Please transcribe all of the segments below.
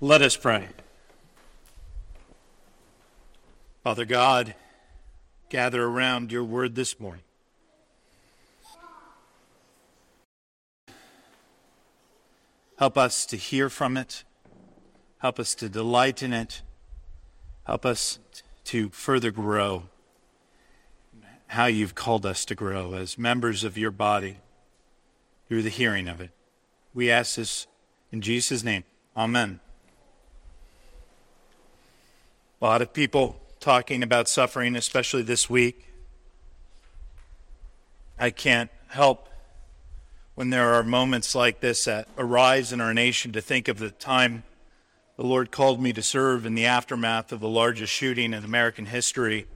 Let us pray. Father God, gather around your word this morning. Help us to hear from it. Help us to delight in it. Help us to further grow how you've called us to grow as members of your body through the hearing of it. We ask this in Jesus' name. Amen. A lot of people talking about suffering, especially this week. I can't help when there are moments like this that arise in our nation to think of the time the Lord called me to serve in the aftermath of the largest shooting in American history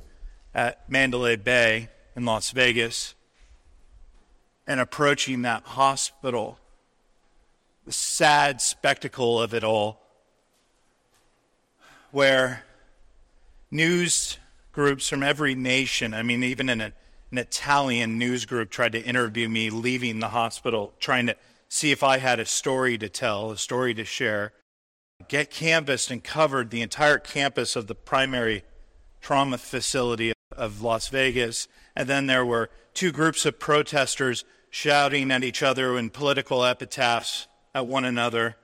at Mandalay Bay in Las Vegas and approaching that hospital, the sad spectacle of it all, where news groups from every nation, I mean, even an, an Italian news group tried to interview me leaving the hospital, trying to see if I had a story to tell, a story to share get canvassed and covered the entire campus of the primary trauma facility of Las Vegas. And then there were two groups of protesters shouting at each other in political epitaphs at one another.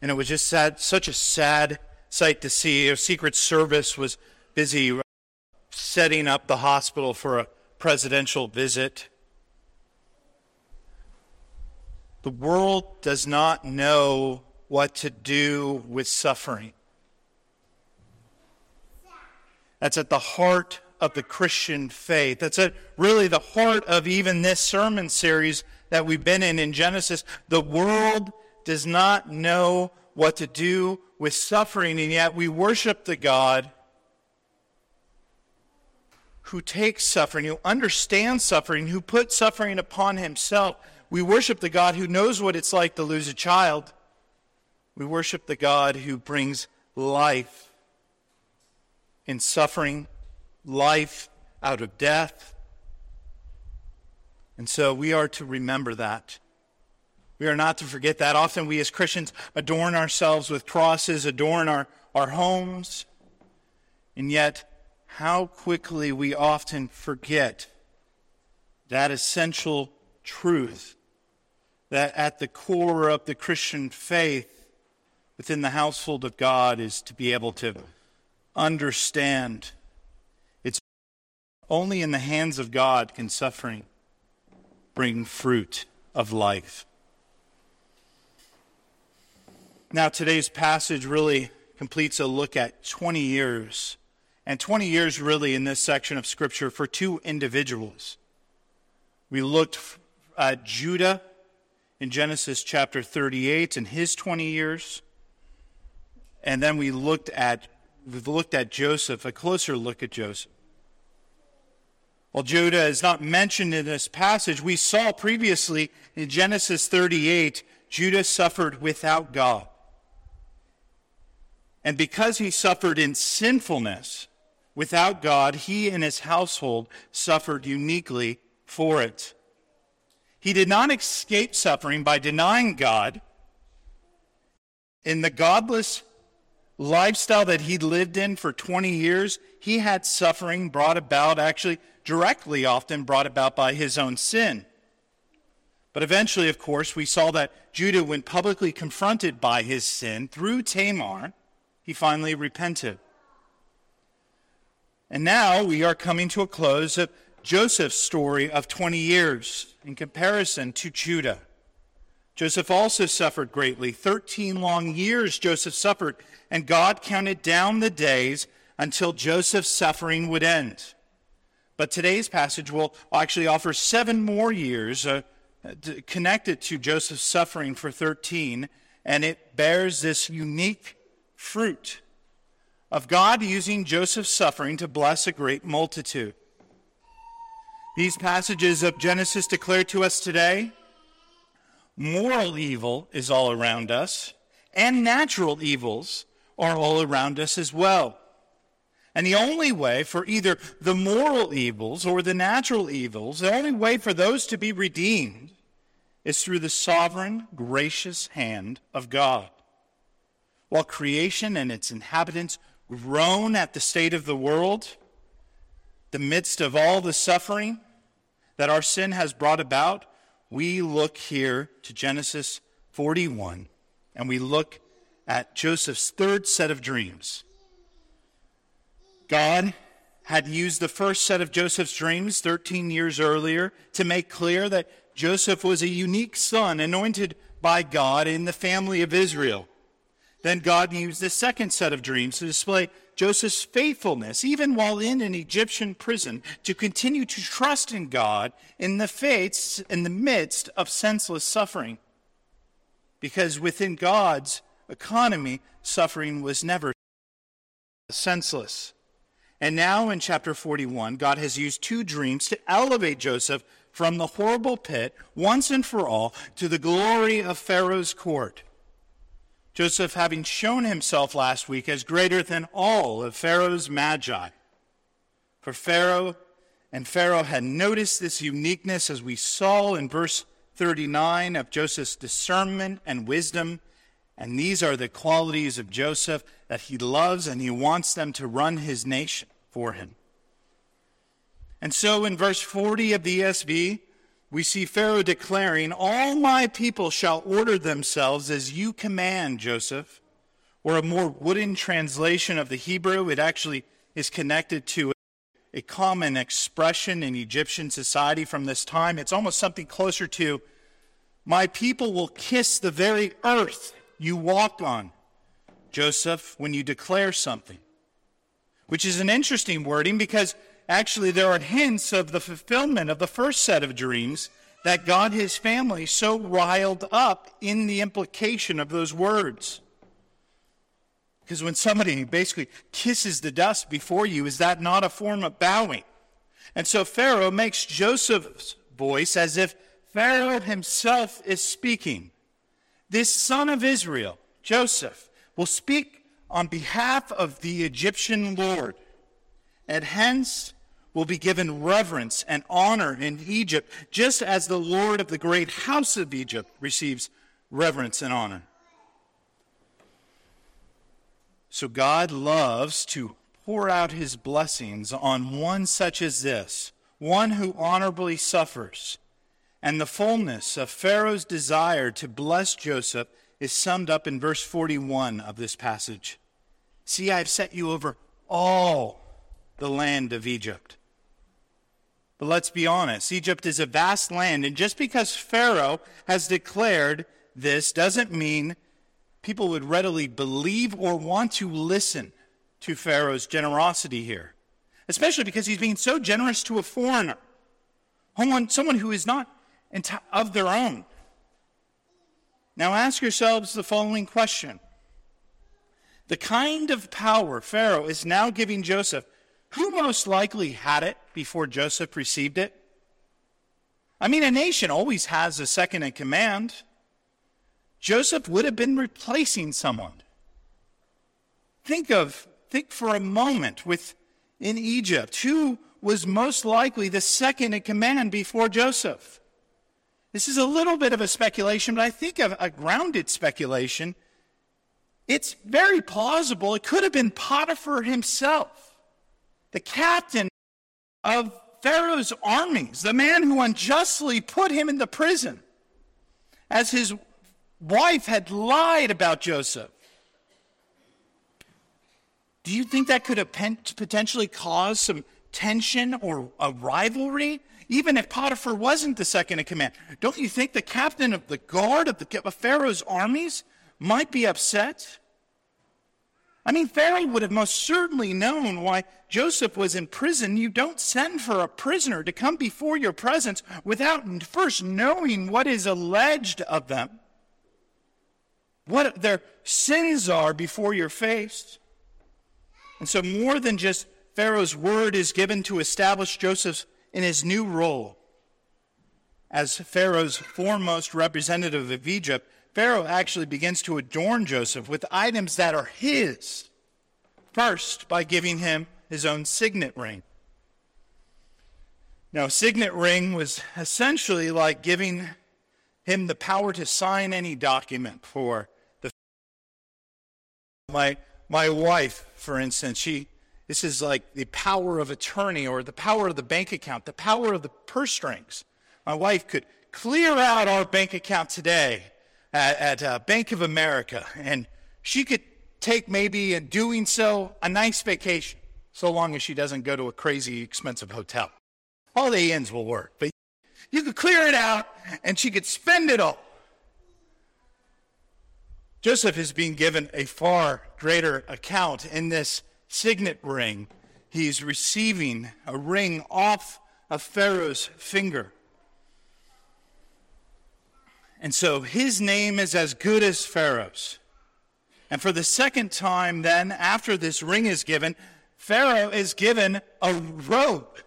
And it was just sad, such a sad sight to see. A Secret Service was busy setting up the hospital for a presidential visit. The world does not know what to do with suffering. That's at the heart of the Christian faith. That's at really the heart of even this sermon series that we've been in in Genesis. The world does not know what to do with suffering, and yet we worship the God who takes suffering, who understands suffering, who puts suffering upon himself. We worship the God who knows what it's like to lose a child we worship the God who brings life in suffering, life out of death. And so we are to remember that. We are not to forget that. Often we as Christians adorn ourselves with crosses, adorn our, our homes, and yet how quickly we often forget that essential truth that at the core of the Christian faith within the household of God is to be able to understand it's only in the hands of God can suffering bring fruit of life. Now, today's passage really completes a look at 20 years, and 20 years really in this section of Scripture for two individuals. We looked at Judah in Genesis chapter 38 and his 20 years. And then we looked at we've looked at Joseph, a closer look at Joseph. While Judah is not mentioned in this passage, we saw previously in Genesis 38, Judah suffered without God. And because he suffered in sinfulness without God, he and his household suffered uniquely for it. He did not escape suffering by denying God. In the godless lifestyle that he'd lived in for 20 years, he had suffering brought about, actually directly often brought about by his own sin. But eventually, of course, we saw that Judah, when publicly confronted by his sin through Tamar, he finally repented. And now we are coming to a close of Joseph's story of 20 years in comparison to Judah. Joseph also suffered greatly. Thirteen long years Joseph suffered, and God counted down the days until Joseph's suffering would end. But today's passage will actually offer seven more years uh, connected to Joseph's suffering for 13, and it bears this unique fruit of God using Joseph's suffering to bless a great multitude. These passages of Genesis declare to us today moral evil is all around us, and natural evils are all around us as well. And the only way for either the moral evils or the natural evils, the only way for those to be redeemed is through the sovereign, gracious hand of God. While creation and its inhabitants groan at the state of the world, the midst of all the suffering that our sin has brought about, we look here to Genesis 41 and we look at Joseph's third set of dreams. God had used the first set of Joseph's dreams 13 years earlier to make clear that Joseph was a unique son anointed by God in the family of Israel. Then God used the second set of dreams to display Joseph's faithfulness, even while in an Egyptian prison, to continue to trust in God in the fates in the midst of senseless suffering. Because within God's economy, suffering was never senseless. And now in chapter 41, God has used two dreams to elevate Joseph from the horrible pit once and for all to the glory of Pharaoh's court. Joseph having shown himself last week as greater than all of Pharaoh's magi. For Pharaoh and Pharaoh had noticed this uniqueness as we saw in verse 39 of Joseph's discernment and wisdom. And these are the qualities of Joseph that he loves and he wants them to run his nation for him. And so in verse 40 of the ESV, we see Pharaoh declaring, All my people shall order themselves as you command, Joseph. Or a more wooden translation of the Hebrew, it actually is connected to a common expression in Egyptian society from this time. It's almost something closer to, My people will kiss the very earth you walk on, Joseph, when you declare something. Which is an interesting wording because actually there are hints of the fulfillment of the first set of dreams that got his family so riled up in the implication of those words. Because when somebody basically kisses the dust before you, is that not a form of bowing? And so Pharaoh makes Joseph's voice as if Pharaoh himself is speaking. This son of Israel, Joseph, will speak on behalf of the Egyptian Lord and hence will be given reverence and honor in Egypt, just as the Lord of the great house of Egypt receives reverence and honor. So God loves to pour out his blessings on one such as this, one who honorably suffers. And the fullness of Pharaoh's desire to bless Joseph is summed up in verse 41 of this passage. See, I have set you over all the land of Egypt. But let's be honest Egypt is a vast land, and just because Pharaoh has declared this doesn't mean people would readily believe or want to listen to Pharaoh's generosity here, especially because he's being so generous to a foreigner, someone, who is not of their own. Now ask yourselves the following question. The kind of power Pharaoh is now giving Joseph who most likely had it before Joseph received it? I mean, a nation always has a second in command. Joseph would have been replacing someone. Think of, think for a moment with in Egypt, who was most likely the second in command before Joseph? This is a little bit of a speculation, but I think of a grounded speculation. It's very plausible it could have been Potiphar himself the captain of Pharaoh's armies, the man who unjustly put him into prison, as his wife had lied about Joseph. Do you think that could have potentially caused some tension or a rivalry? Even if Potiphar wasn't the second in command, don't you think the captain of the guard of, the, of Pharaoh's armies might be upset? I mean, Pharaoh would have most certainly known why Joseph was in prison. You don't send for a prisoner to come before your presence without first knowing what is alleged of them, what their sins are before your face. And so, more than just Pharaoh's word is given to establish Joseph in his new role as Pharaoh's foremost representative of Egypt, Pharaoh actually begins to adorn Joseph with items that are his. First, by giving him his own signet ring. Now, signet ring was essentially like giving him the power to sign any document for My, my wife, for instance, she, this is like the power of attorney or the power of the bank account, the power of the purse strings. My wife could clear out our bank account today at, at uh, Bank of America, and she could take maybe in doing so a nice vacation, so long as she doesn't go to a crazy expensive hotel. All the ends will work, but you could clear it out and she could spend it all. Joseph is being given a far greater account in this signet ring. He's receiving a ring off of Pharaoh's finger. And so his name is as good as Pharaoh's. And for the second time, then, after this ring is given, Pharaoh is given a robe,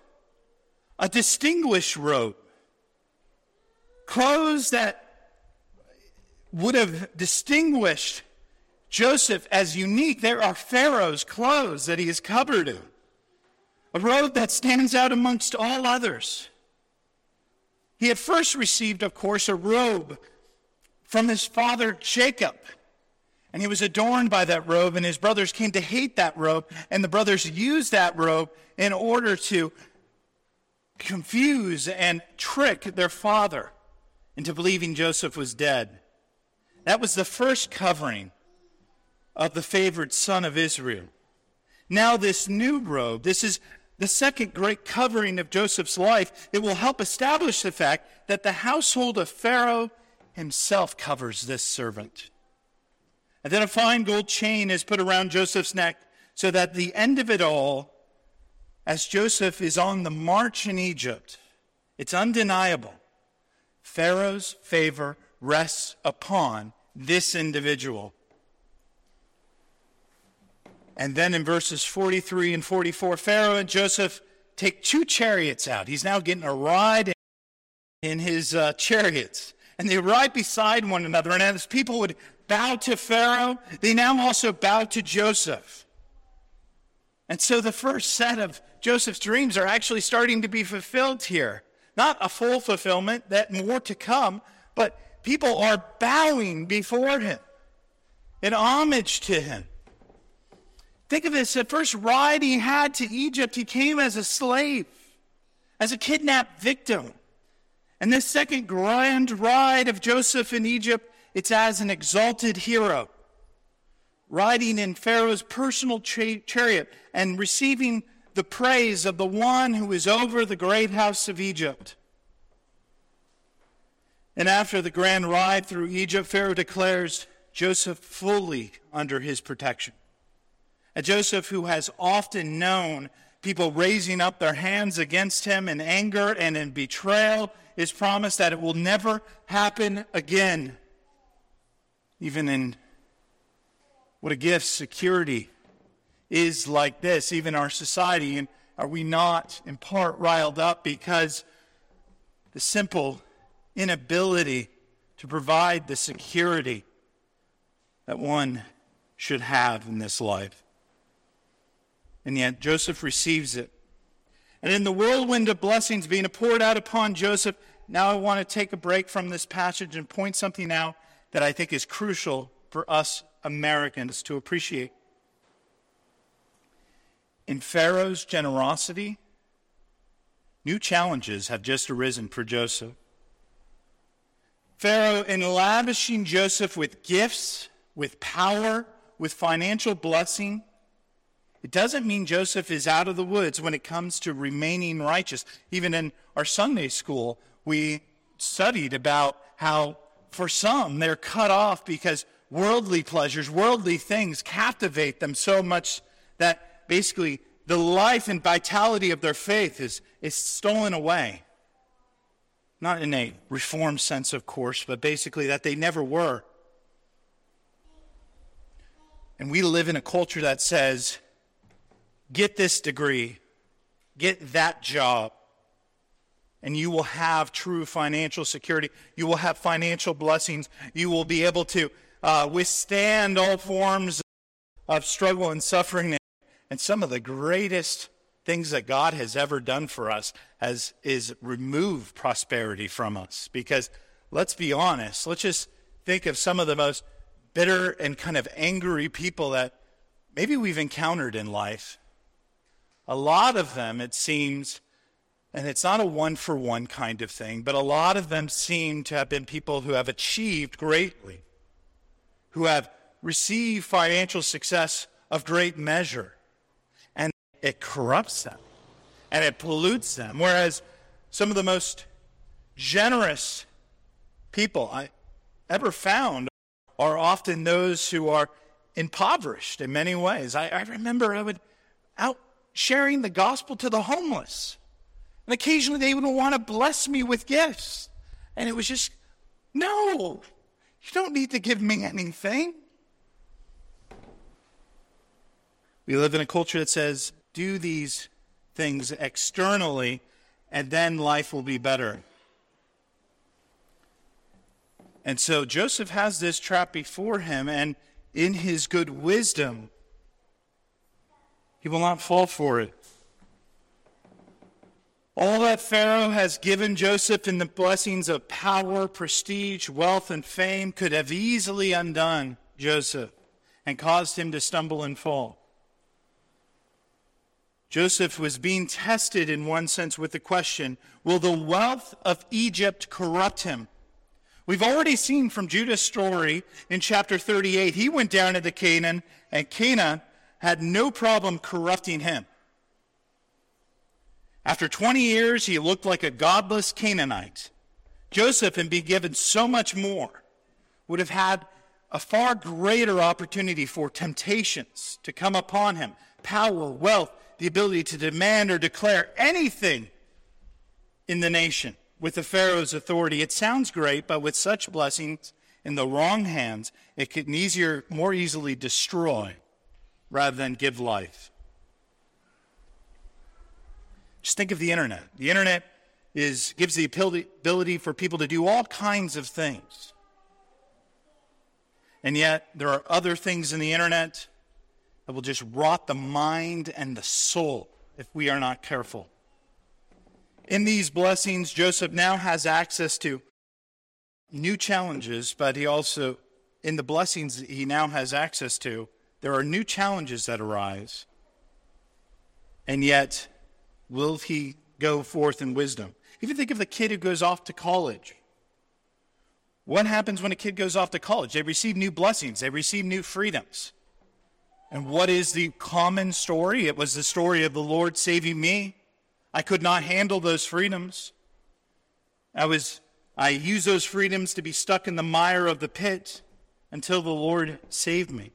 a distinguished robe, clothes that would have distinguished Joseph as unique. There are Pharaoh's clothes that he is covered in, a robe that stands out amongst all others. He had first received, of course, a robe from his father Jacob. And he was adorned by that robe, and his brothers came to hate that robe, and the brothers used that robe in order to confuse and trick their father into believing Joseph was dead. That was the first covering of the favored son of Israel. Now, this new robe, this is the second great covering of Joseph's life, it will help establish the fact that the household of Pharaoh himself covers this servant. And then a fine gold chain is put around Joseph's neck so that the end of it all, as Joseph is on the march in Egypt, it's undeniable. Pharaoh's favor rests upon this individual. And then in verses 43 and 44, Pharaoh and Joseph take two chariots out. He's now getting a ride in his uh, chariots. And they ride beside one another. And as people would bow to Pharaoh, they now also bow to Joseph. And so the first set of Joseph's dreams are actually starting to be fulfilled here. Not a full fulfillment, that more to come, but people are bowing before him in homage to him. Think of this the first ride he had to Egypt, he came as a slave, as a kidnapped victim. And this second grand ride of Joseph in Egypt, it's as an exalted hero, riding in Pharaoh's personal chariot and receiving the praise of the one who is over the great house of Egypt. And after the grand ride through Egypt, Pharaoh declares Joseph fully under his protection. A Joseph who has often known people raising up their hands against him in anger and in betrayal is promised that it will never happen again. Even in what a gift security is like this, even our society. And are we not in part riled up because the simple inability to provide the security that one should have in this life? And yet Joseph receives it. And in the whirlwind of blessings being poured out upon Joseph, now I want to take a break from this passage and point something out that I think is crucial for us Americans to appreciate. In Pharaoh's generosity, new challenges have just arisen for Joseph. Pharaoh, in lavishing Joseph with gifts, with power, with financial blessing, it doesn't mean Joseph is out of the woods when it comes to remaining righteous. Even in our Sunday school, we studied about how for some they're cut off because worldly pleasures, worldly things captivate them so much that basically the life and vitality of their faith is, is stolen away. Not in a reformed sense, of course, but basically that they never were. And we live in a culture that says get this degree, get that job, and you will have true financial security. You will have financial blessings. You will be able to uh, withstand all forms of struggle and suffering. And some of the greatest things that God has ever done for us has, is remove prosperity from us. Because let's be honest, let's just think of some of the most bitter and kind of angry people that maybe we've encountered in life. A lot of them, it seems, and it's not a one for one kind of thing, but a lot of them seem to have been people who have achieved greatly, who have received financial success of great measure, and it corrupts them and it pollutes them. Whereas some of the most generous people I ever found are often those who are impoverished in many ways. I, I remember I would out sharing the gospel to the homeless. And occasionally they would want to bless me with gifts. And it was just, no, you don't need to give me anything. We live in a culture that says, do these things externally, and then life will be better. And so Joseph has this trap before him, and in his good wisdom, he will not fall for it. All that Pharaoh has given Joseph in the blessings of power, prestige, wealth, and fame could have easily undone Joseph and caused him to stumble and fall. Joseph was being tested in one sense with the question Will the wealth of Egypt corrupt him? We've already seen from Judah's story in chapter 38, he went down into Canaan, and Canaan had no problem corrupting him. After 20 years, he looked like a godless Canaanite. Joseph, and being given so much more, would have had a far greater opportunity for temptations to come upon him power, wealth, the ability to demand or declare anything in the nation with the Pharaoh's authority. It sounds great, but with such blessings in the wrong hands, it can easier, more easily destroy rather than give life. Just think of the internet. The internet is, gives the ability for people to do all kinds of things. And yet, there are other things in the internet that will just rot the mind and the soul if we are not careful. In these blessings, Joseph now has access to new challenges, but he also, in the blessings he now has access to, there are new challenges that arise. And yet, will he go forth in wisdom? Even think of the kid who goes off to college. What happens when a kid goes off to college? They receive new blessings, they receive new freedoms. And what is the common story? It was the story of the Lord saving me. I could not handle those freedoms. I was I used those freedoms to be stuck in the mire of the pit until the Lord saved me.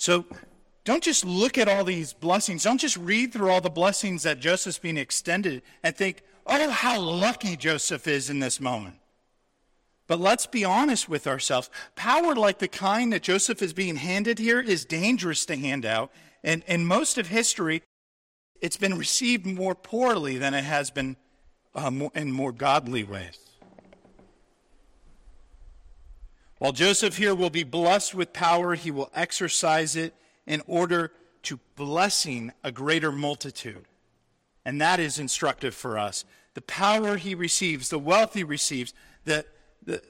So don't just look at all these blessings. Don't just read through all the blessings that Joseph's being extended and think, oh, how lucky Joseph is in this moment. But let's be honest with ourselves. Power like the kind that Joseph is being handed here is dangerous to hand out. And in most of history, it's been received more poorly than it has been uh, in more godly ways. While Joseph here will be blessed with power, he will exercise it in order to blessing a greater multitude. And that is instructive for us. The power he receives, the wealth he receives, the the,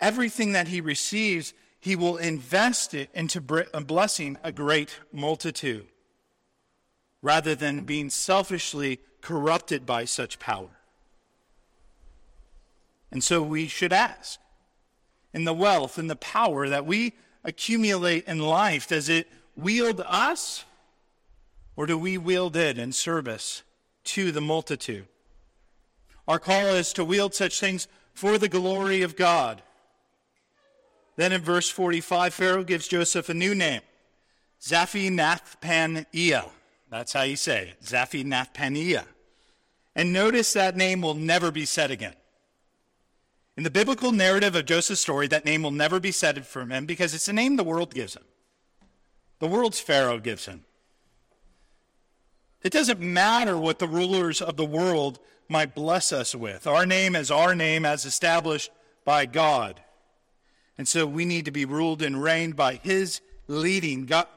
everything that he receives, he will invest it into uh, blessing a great multitude rather than being selfishly corrupted by such power. And so we should ask in the wealth and the power that we accumulate in life, does it wield us or do we wield it in service to the multitude? Our call is to wield such things for the glory of God. Then in verse 45, Pharaoh gives Joseph a new name, Zaphenath-Paneah. That's how you say it, Zaphenath-Paneah. And notice that name will never be said again. In the biblical narrative of Joseph's story, that name will never be said from him because it's a name the world gives him. The world's Pharaoh gives him. It doesn't matter what the rulers of the world might bless us with. Our name is our name as established by God. And so we need to be ruled and reigned by his leading. God,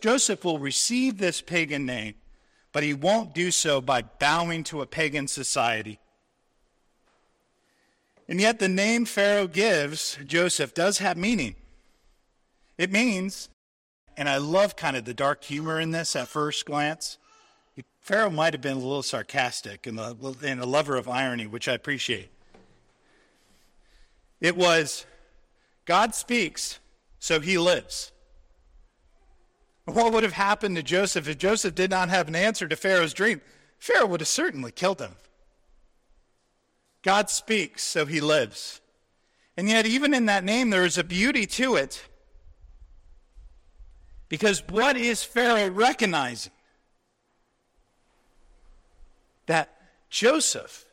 Joseph will receive this pagan name, but he won't do so by bowing to a pagan society. And yet, the name Pharaoh gives Joseph does have meaning. It means, and I love kind of the dark humor in this at first glance. Pharaoh might have been a little sarcastic and a, and a lover of irony, which I appreciate. It was God speaks, so he lives. What would have happened to Joseph if Joseph did not have an answer to Pharaoh's dream? Pharaoh would have certainly killed him. God speaks, so he lives. And yet, even in that name, there is a beauty to it. Because what is Pharaoh recognizing? That Joseph,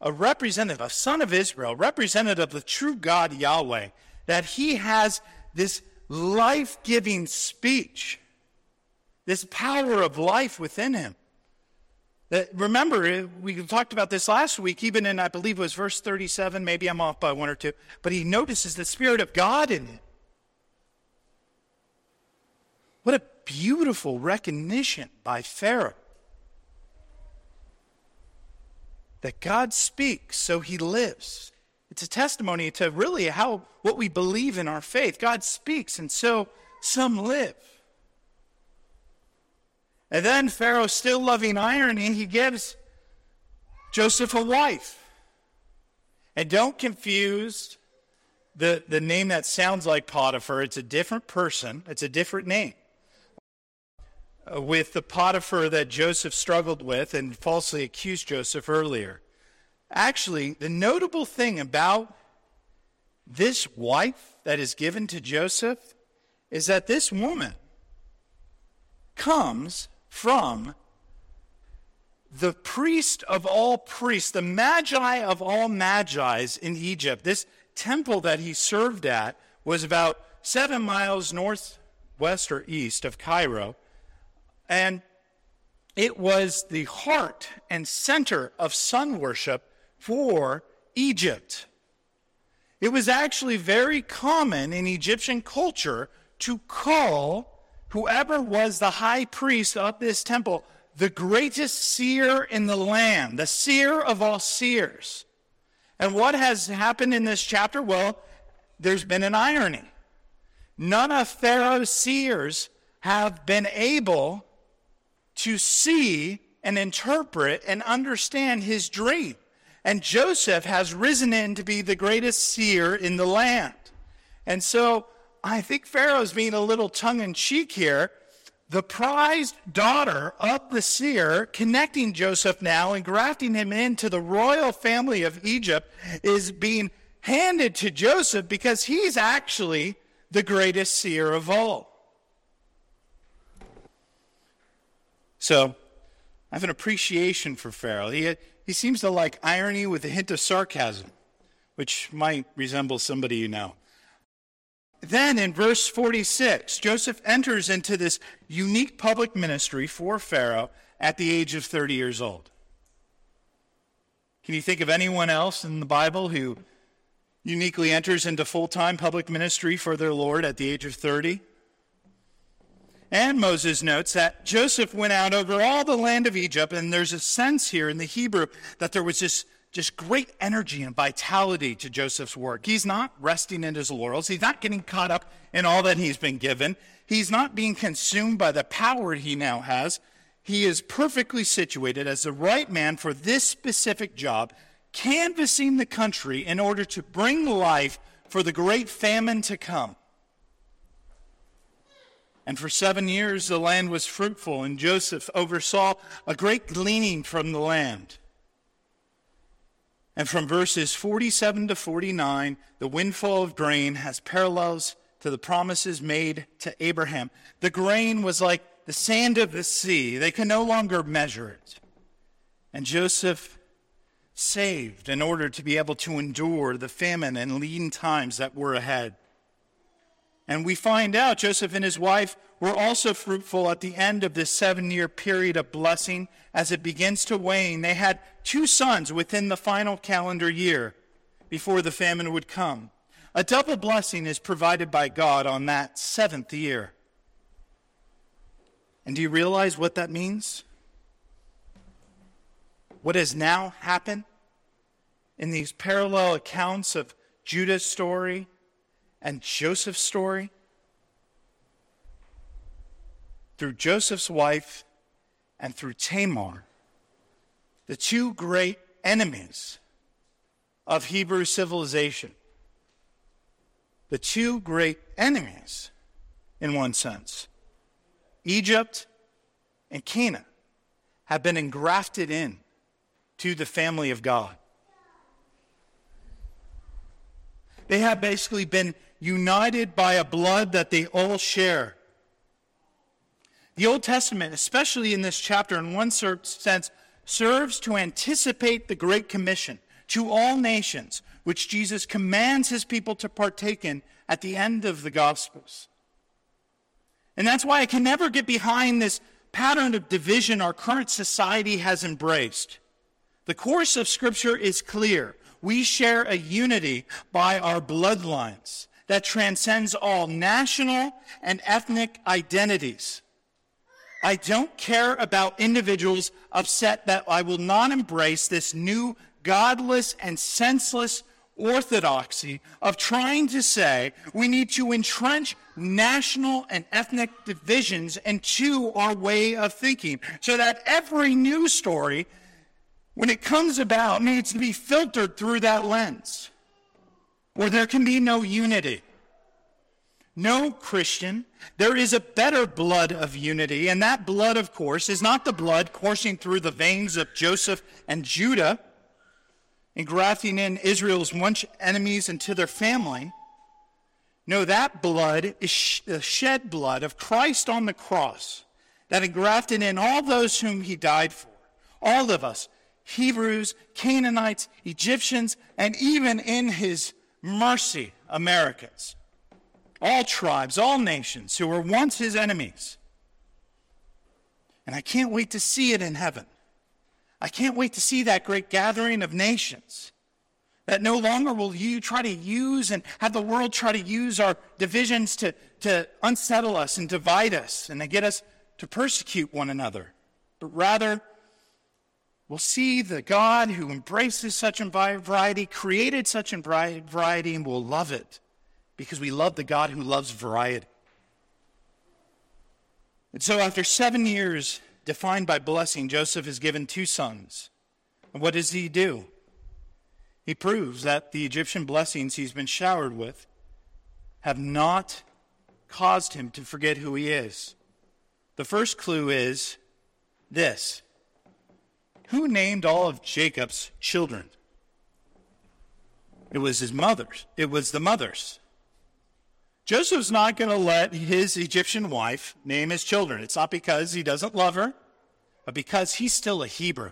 a representative, a son of Israel, representative of the true God Yahweh, that he has this life giving speech, this power of life within him. That, remember, uh, we talked about this last week, even in, I believe it was verse 37, maybe I'm off by one or two, but he notices the Spirit of God in it. What a beautiful recognition by Pharaoh that God speaks, so he lives. It's a testimony to really how what we believe in our faith. God speaks, and so some live. And then Pharaoh, still loving irony, he gives Joseph a wife. And don't confuse the, the name that sounds like Potiphar. It's a different person, it's a different name. Uh, with the Potiphar that Joseph struggled with and falsely accused Joseph earlier. Actually, the notable thing about this wife that is given to Joseph is that this woman comes from the priest of all priests, the magi of all magi's in Egypt. This temple that he served at was about seven miles northwest or east of Cairo. And it was the heart and center of sun worship for Egypt. It was actually very common in Egyptian culture to call whoever was the high priest of this temple the greatest seer in the land, the seer of all seers. And what has happened in this chapter? Well, there's been an irony. None of Pharaoh's seers have been able to see and interpret and understand his dream. And Joseph has risen in to be the greatest seer in the land. And so I think Pharaoh's being a little tongue in cheek here. The prized daughter of the seer, connecting Joseph now and grafting him into the royal family of Egypt, is being handed to Joseph because he's actually the greatest seer of all. So I have an appreciation for Pharaoh. He, he seems to like irony with a hint of sarcasm, which might resemble somebody you know. Then in verse 46, Joseph enters into this unique public ministry for Pharaoh at the age of 30 years old. Can you think of anyone else in the Bible who uniquely enters into full time public ministry for their Lord at the age of 30? And Moses notes that Joseph went out over all the land of Egypt, and there's a sense here in the Hebrew that there was this just great energy and vitality to Joseph's work. He's not resting in his laurels. He's not getting caught up in all that he's been given. He's not being consumed by the power he now has. He is perfectly situated as the right man for this specific job, canvassing the country in order to bring life for the great famine to come. And for seven years the land was fruitful, and Joseph oversaw a great gleaning from the land. And from verses 47 to 49, the windfall of grain has parallels to the promises made to Abraham. The grain was like the sand of the sea, they can no longer measure it. And Joseph saved in order to be able to endure the famine and lean times that were ahead. And we find out Joseph and his wife were also fruitful at the end of this seven year period of blessing as it begins to wane. They had two sons within the final calendar year before the famine would come. A double blessing is provided by God on that seventh year. And do you realize what that means? What has now happened in these parallel accounts of Judah's story and Joseph's story through Joseph's wife and through Tamar, the two great enemies of Hebrew civilization. The two great enemies, in one sense, Egypt and Canaan, have been engrafted in to the family of God. They have basically been united by a blood that they all share. The Old Testament, especially in this chapter, in one sense, serves to anticipate the Great Commission to all nations, which Jesus commands his people to partake in at the end of the Gospels. And that's why I can never get behind this pattern of division our current society has embraced. The course of Scripture is clear. We share a unity by our bloodlines that transcends all national and ethnic identities. I don't care about individuals upset that I will not embrace this new godless and senseless orthodoxy of trying to say we need to entrench national and ethnic divisions into our way of thinking so that every news story, when it comes about, needs to be filtered through that lens, or there can be no unity. No, Christian, there is a better blood of unity, and that blood, of course, is not the blood coursing through the veins of Joseph and Judah, engrafting in Israel's once enemies into their family. No, that blood is the shed blood of Christ on the cross that engrafted in all those whom he died for. All of us, Hebrews, Canaanites, Egyptians, and even in his mercy, Americans all tribes, all nations who were once his enemies. And I can't wait to see it in heaven. I can't wait to see that great gathering of nations. That no longer will you try to use and have the world try to use our divisions to, to unsettle us and divide us and to get us to persecute one another. But rather, we'll see the God who embraces such a variety, created such a variety, and will love it because we love the God who loves variety. And so, after seven years defined by blessing, Joseph is given two sons. And what does he do? He proves that the Egyptian blessings he's been showered with have not caused him to forget who he is. The first clue is this Who named all of Jacob's children? It was his mother's. It was the mother's. Joseph's not going to let his Egyptian wife name his children. It's not because he doesn't love her, but because he's still a Hebrew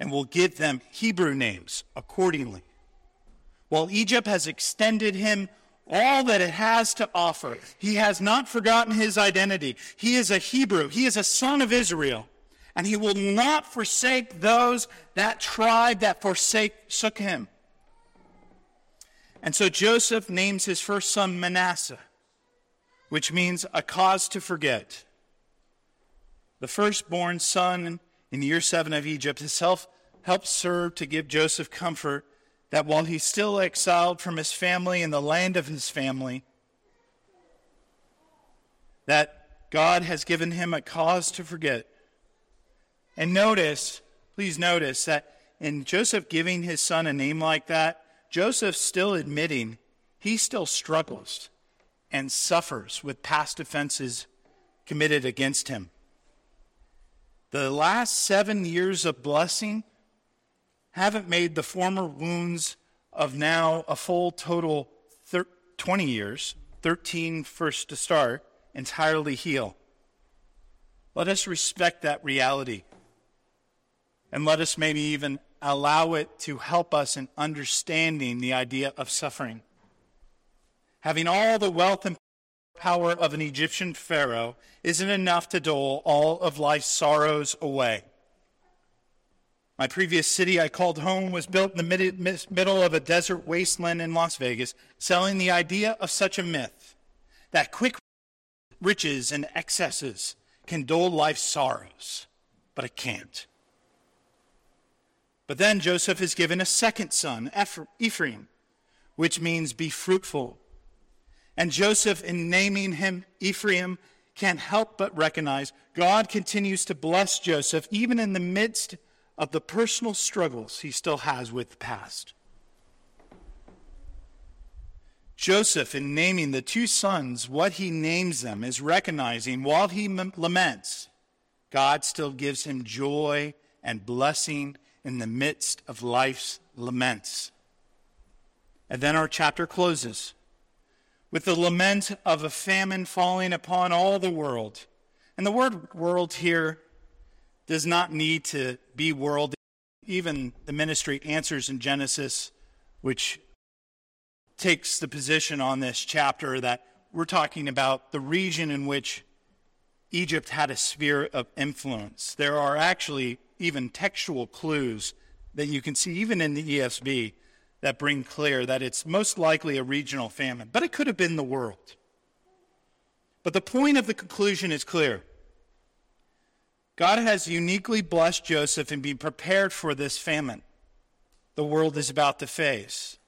and will give them Hebrew names accordingly. While Egypt has extended him all that it has to offer, he has not forgotten his identity. He is a Hebrew, he is a son of Israel, and he will not forsake those, that tribe that forsook him. And so Joseph names his first son Manasseh, which means a cause to forget. The firstborn son in the year seven of Egypt himself helped serve to give Joseph comfort that while he's still exiled from his family and the land of his family, that God has given him a cause to forget. And notice, please notice that in Joseph giving his son a name like that, Joseph's still admitting he still struggles and suffers with past offenses committed against him. The last seven years of blessing haven't made the former wounds of now a full total 20 years, 13 first to start, entirely heal. Let us respect that reality. And let us maybe even allow it to help us in understanding the idea of suffering. Having all the wealth and power of an Egyptian pharaoh isn't enough to dole all of life's sorrows away. My previous city I called home was built in the middle of a desert wasteland in Las Vegas, selling the idea of such a myth that quick riches and excesses can dole life's sorrows, but it can't. But then Joseph is given a second son, Ephraim, which means be fruitful. And Joseph, in naming him Ephraim, can't help but recognize God continues to bless Joseph even in the midst of the personal struggles he still has with the past. Joseph, in naming the two sons what he names them, is recognizing while he laments, God still gives him joy and blessing in the midst of life's laments. And then our chapter closes with the lament of a famine falling upon all the world. And the word world here does not need to be world. Even the ministry answers in Genesis, which takes the position on this chapter that we're talking about the region in which Egypt had a sphere of influence. There are actually even textual clues that you can see, even in the ESV, that bring clear that it's most likely a regional famine, but it could have been the world. But the point of the conclusion is clear. God has uniquely blessed Joseph in being prepared for this famine the world is about to face.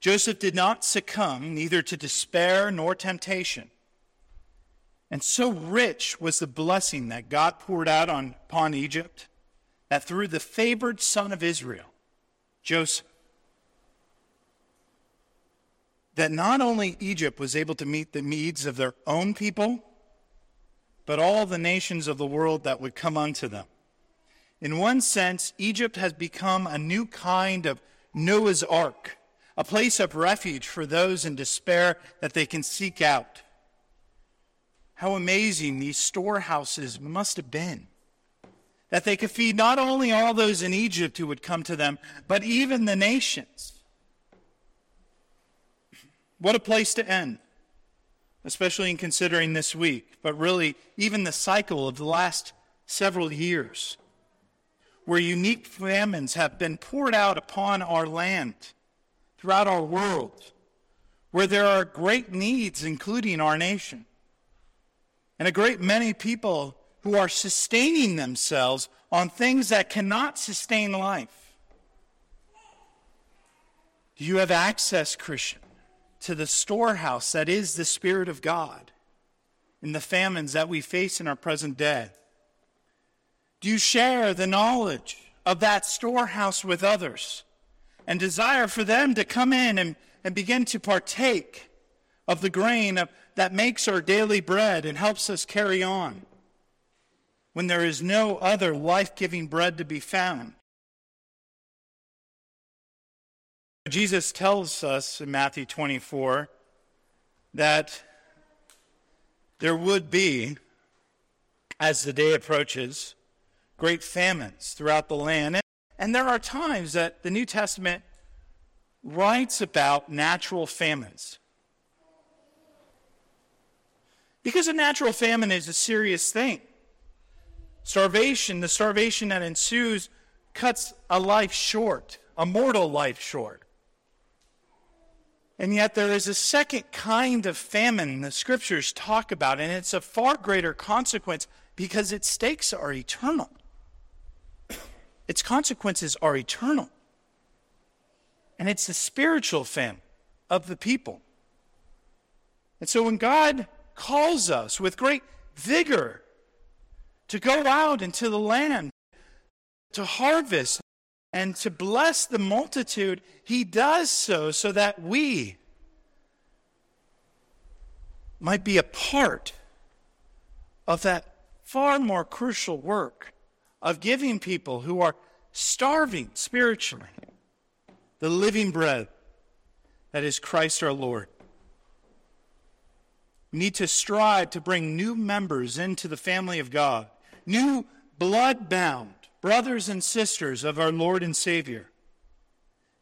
Joseph did not succumb neither to despair nor temptation. And so rich was the blessing that God poured out on, upon Egypt that through the favored son of Israel, Joseph, that not only Egypt was able to meet the needs of their own people, but all the nations of the world that would come unto them. In one sense, Egypt has become a new kind of Noah's Ark, a place of refuge for those in despair that they can seek out. How amazing these storehouses must have been. That they could feed not only all those in Egypt who would come to them, but even the nations. What a place to end, especially in considering this week, but really even the cycle of the last several years, where unique famines have been poured out upon our land, throughout our world, where there are great needs, including our nation, and a great many people who are sustaining themselves on things that cannot sustain life. Do you have access, Christian? to the storehouse that is the Spirit of God in the famines that we face in our present day? Do you share the knowledge of that storehouse with others and desire for them to come in and, and begin to partake of the grain of, that makes our daily bread and helps us carry on when there is no other life giving bread to be found? Jesus tells us in Matthew 24 that there would be, as the day approaches, great famines throughout the land. And there are times that the New Testament writes about natural famines. Because a natural famine is a serious thing. Starvation, the starvation that ensues, cuts a life short, a mortal life short. And yet, there is a second kind of famine the scriptures talk about, and it's a far greater consequence because its stakes are eternal. Its consequences are eternal. And it's the spiritual famine of the people. And so, when God calls us with great vigor to go out into the land, to harvest, and to bless the multitude, he does so so that we might be a part of that far more crucial work of giving people who are starving spiritually the living bread that is Christ our Lord. We need to strive to bring new members into the family of God, new blood bound brothers and sisters of our Lord and Savior.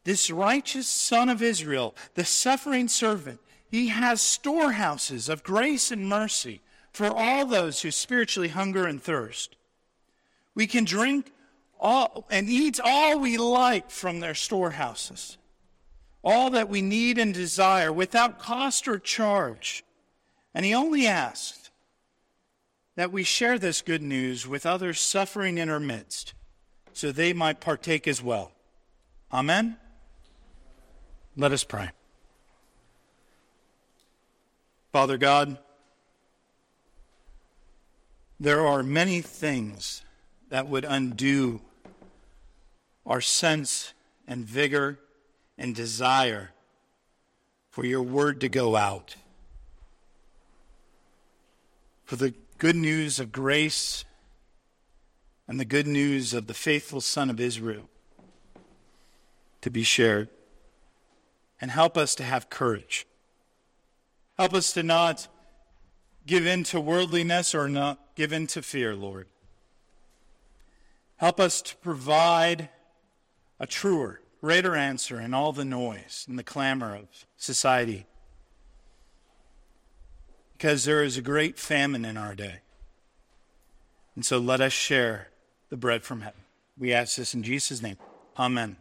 This righteous Son of Israel, the suffering servant, he has storehouses of grace and mercy for all those who spiritually hunger and thirst. We can drink all and eat all we like from their storehouses, all that we need and desire without cost or charge. And he only asked that we share this good news with others suffering in our midst so they might partake as well. Amen? Let us pray. Father God, There are many things that would undo our sense and vigor and desire for your word to go out, for the good news of grace and the good news of the faithful Son of Israel to be shared. And help us to have courage. Help us to not give in to worldliness or not give in to fear, Lord. Help us to provide a truer, greater answer in all the noise and the clamor of society. Because there is a great famine in our day. And so let us share the bread from heaven. We ask this in Jesus' name. Amen.